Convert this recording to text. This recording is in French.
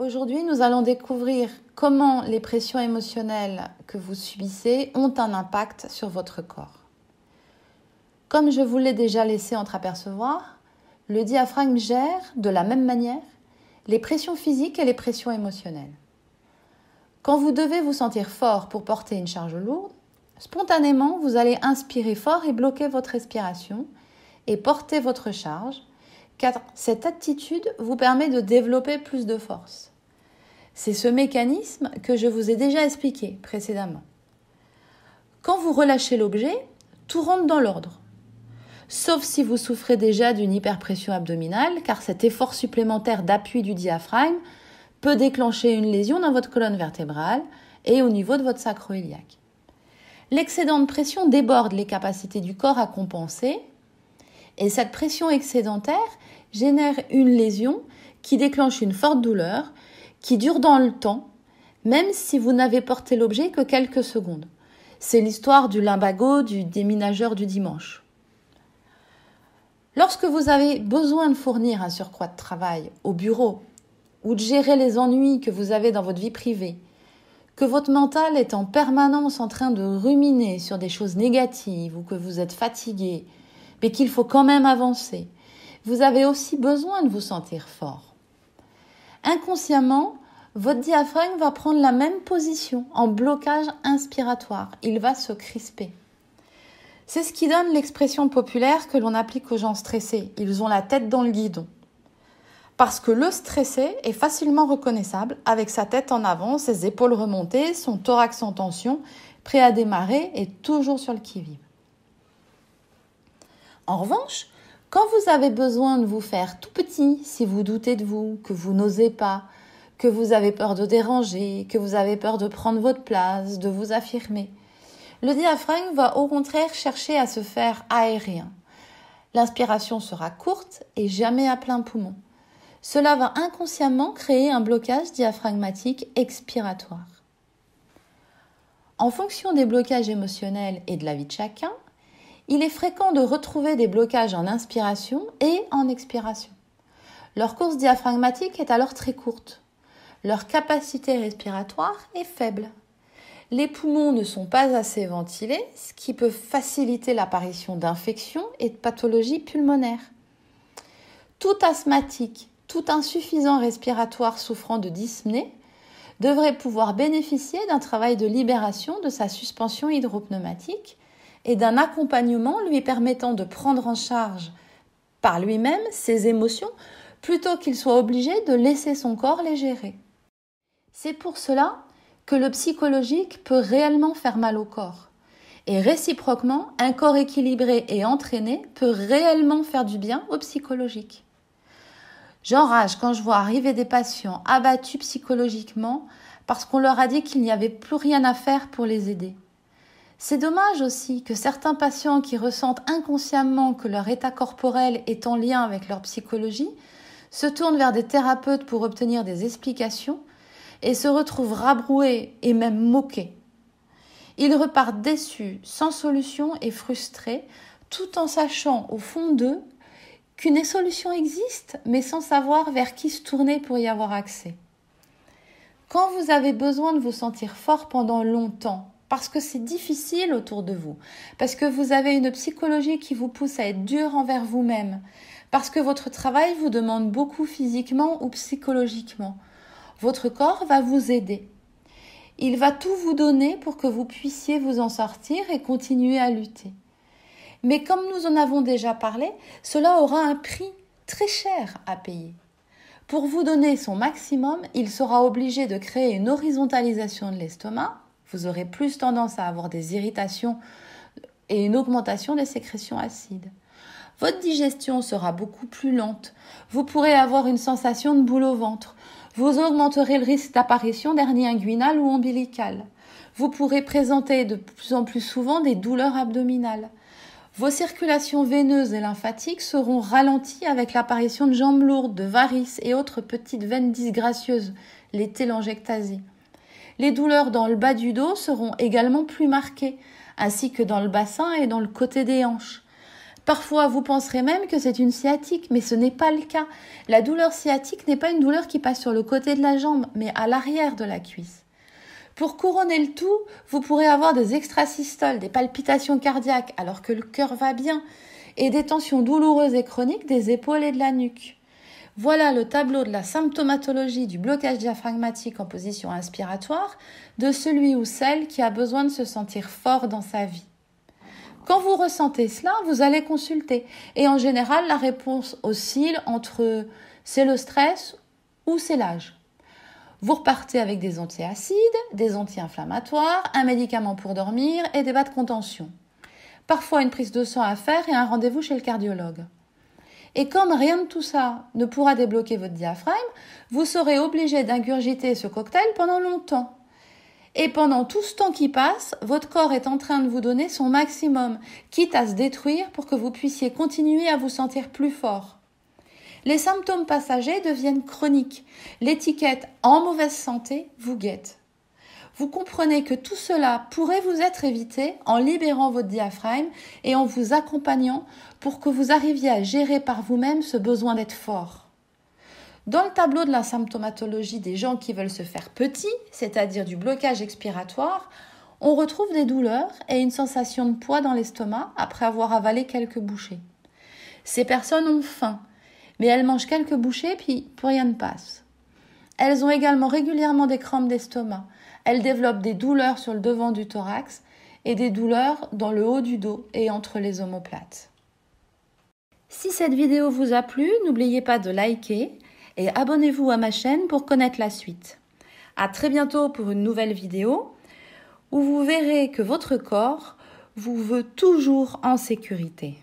Aujourd'hui, nous allons découvrir comment les pressions émotionnelles que vous subissez ont un impact sur votre corps. Comme je vous l'ai déjà laissé entreapercevoir, le diaphragme gère de la même manière les pressions physiques et les pressions émotionnelles. Quand vous devez vous sentir fort pour porter une charge lourde, spontanément, vous allez inspirer fort et bloquer votre respiration et porter votre charge, car cette attitude vous permet de développer plus de force. C'est ce mécanisme que je vous ai déjà expliqué précédemment. Quand vous relâchez l'objet, tout rentre dans l'ordre sauf si vous souffrez déjà d'une hyperpression abdominale, car cet effort supplémentaire d'appui du diaphragme peut déclencher une lésion dans votre colonne vertébrale et au niveau de votre sacro-iliaque. L'excédent de pression déborde les capacités du corps à compenser, et cette pression excédentaire génère une lésion qui déclenche une forte douleur qui dure dans le temps, même si vous n'avez porté l'objet que quelques secondes. C'est l'histoire du limbago du déminageur du dimanche. Lorsque vous avez besoin de fournir un surcroît de travail au bureau ou de gérer les ennuis que vous avez dans votre vie privée, que votre mental est en permanence en train de ruminer sur des choses négatives ou que vous êtes fatigué, mais qu'il faut quand même avancer, vous avez aussi besoin de vous sentir fort. Inconsciemment, votre diaphragme va prendre la même position en blocage inspiratoire. Il va se crisper. C'est ce qui donne l'expression populaire que l'on applique aux gens stressés. Ils ont la tête dans le guidon. Parce que le stressé est facilement reconnaissable avec sa tête en avant, ses épaules remontées, son thorax en tension, prêt à démarrer et toujours sur le qui-vive. En revanche, quand vous avez besoin de vous faire tout petit, si vous doutez de vous, que vous n'osez pas, que vous avez peur de déranger, que vous avez peur de prendre votre place, de vous affirmer, le diaphragme va au contraire chercher à se faire aérien. L'inspiration sera courte et jamais à plein poumon. Cela va inconsciemment créer un blocage diaphragmatique expiratoire. En fonction des blocages émotionnels et de la vie de chacun, il est fréquent de retrouver des blocages en inspiration et en expiration. Leur course diaphragmatique est alors très courte. Leur capacité respiratoire est faible les poumons ne sont pas assez ventilés, ce qui peut faciliter l'apparition d'infections et de pathologies pulmonaires. Tout asthmatique, tout insuffisant respiratoire souffrant de dyspnée devrait pouvoir bénéficier d'un travail de libération de sa suspension hydropneumatique et d'un accompagnement lui permettant de prendre en charge par lui-même ses émotions plutôt qu'il soit obligé de laisser son corps les gérer. C'est pour cela que le psychologique peut réellement faire mal au corps. Et réciproquement, un corps équilibré et entraîné peut réellement faire du bien au psychologique. J'enrage quand je vois arriver des patients abattus psychologiquement parce qu'on leur a dit qu'il n'y avait plus rien à faire pour les aider. C'est dommage aussi que certains patients qui ressentent inconsciemment que leur état corporel est en lien avec leur psychologie se tournent vers des thérapeutes pour obtenir des explications et se retrouvent rabroués et même moqués. Ils repartent déçus, sans solution et frustrés, tout en sachant au fond d'eux qu'une solution existe, mais sans savoir vers qui se tourner pour y avoir accès. Quand vous avez besoin de vous sentir fort pendant longtemps, parce que c'est difficile autour de vous, parce que vous avez une psychologie qui vous pousse à être dur envers vous-même, parce que votre travail vous demande beaucoup physiquement ou psychologiquement, votre corps va vous aider. Il va tout vous donner pour que vous puissiez vous en sortir et continuer à lutter. Mais comme nous en avons déjà parlé, cela aura un prix très cher à payer. Pour vous donner son maximum, il sera obligé de créer une horizontalisation de l'estomac. Vous aurez plus tendance à avoir des irritations et une augmentation des sécrétions acides. Votre digestion sera beaucoup plus lente. Vous pourrez avoir une sensation de boule au ventre vous augmenterez le risque d'apparition d'hernie inguinale ou ombilicale. Vous pourrez présenter de plus en plus souvent des douleurs abdominales. Vos circulations veineuses et lymphatiques seront ralenties avec l'apparition de jambes lourdes, de varices et autres petites veines disgracieuses, les télangiectasies. Les douleurs dans le bas du dos seront également plus marquées, ainsi que dans le bassin et dans le côté des hanches. Parfois, vous penserez même que c'est une sciatique, mais ce n'est pas le cas. La douleur sciatique n'est pas une douleur qui passe sur le côté de la jambe, mais à l'arrière de la cuisse. Pour couronner le tout, vous pourrez avoir des extrasystoles, des palpitations cardiaques alors que le cœur va bien, et des tensions douloureuses et chroniques des épaules et de la nuque. Voilà le tableau de la symptomatologie du blocage diaphragmatique en position inspiratoire de celui ou celle qui a besoin de se sentir fort dans sa vie. Quand vous ressentez cela, vous allez consulter. Et en général, la réponse oscille entre c'est le stress ou c'est l'âge. Vous repartez avec des antiacides, des anti-inflammatoires, un médicament pour dormir et des bas de contention. Parfois une prise de sang à faire et un rendez-vous chez le cardiologue. Et comme rien de tout ça ne pourra débloquer votre diaphragme, vous serez obligé d'ingurgiter ce cocktail pendant longtemps. Et pendant tout ce temps qui passe, votre corps est en train de vous donner son maximum, quitte à se détruire pour que vous puissiez continuer à vous sentir plus fort. Les symptômes passagers deviennent chroniques. L'étiquette en mauvaise santé vous guette. Vous comprenez que tout cela pourrait vous être évité en libérant votre diaphragme et en vous accompagnant pour que vous arriviez à gérer par vous-même ce besoin d'être fort. Dans le tableau de la symptomatologie des gens qui veulent se faire petits, c'est-à-dire du blocage expiratoire, on retrouve des douleurs et une sensation de poids dans l'estomac après avoir avalé quelques bouchées. Ces personnes ont faim, mais elles mangent quelques bouchées puis plus rien ne passe. Elles ont également régulièrement des crampes d'estomac. Elles développent des douleurs sur le devant du thorax et des douleurs dans le haut du dos et entre les omoplates. Si cette vidéo vous a plu, n'oubliez pas de liker et abonnez-vous à ma chaîne pour connaître la suite. À très bientôt pour une nouvelle vidéo où vous verrez que votre corps vous veut toujours en sécurité.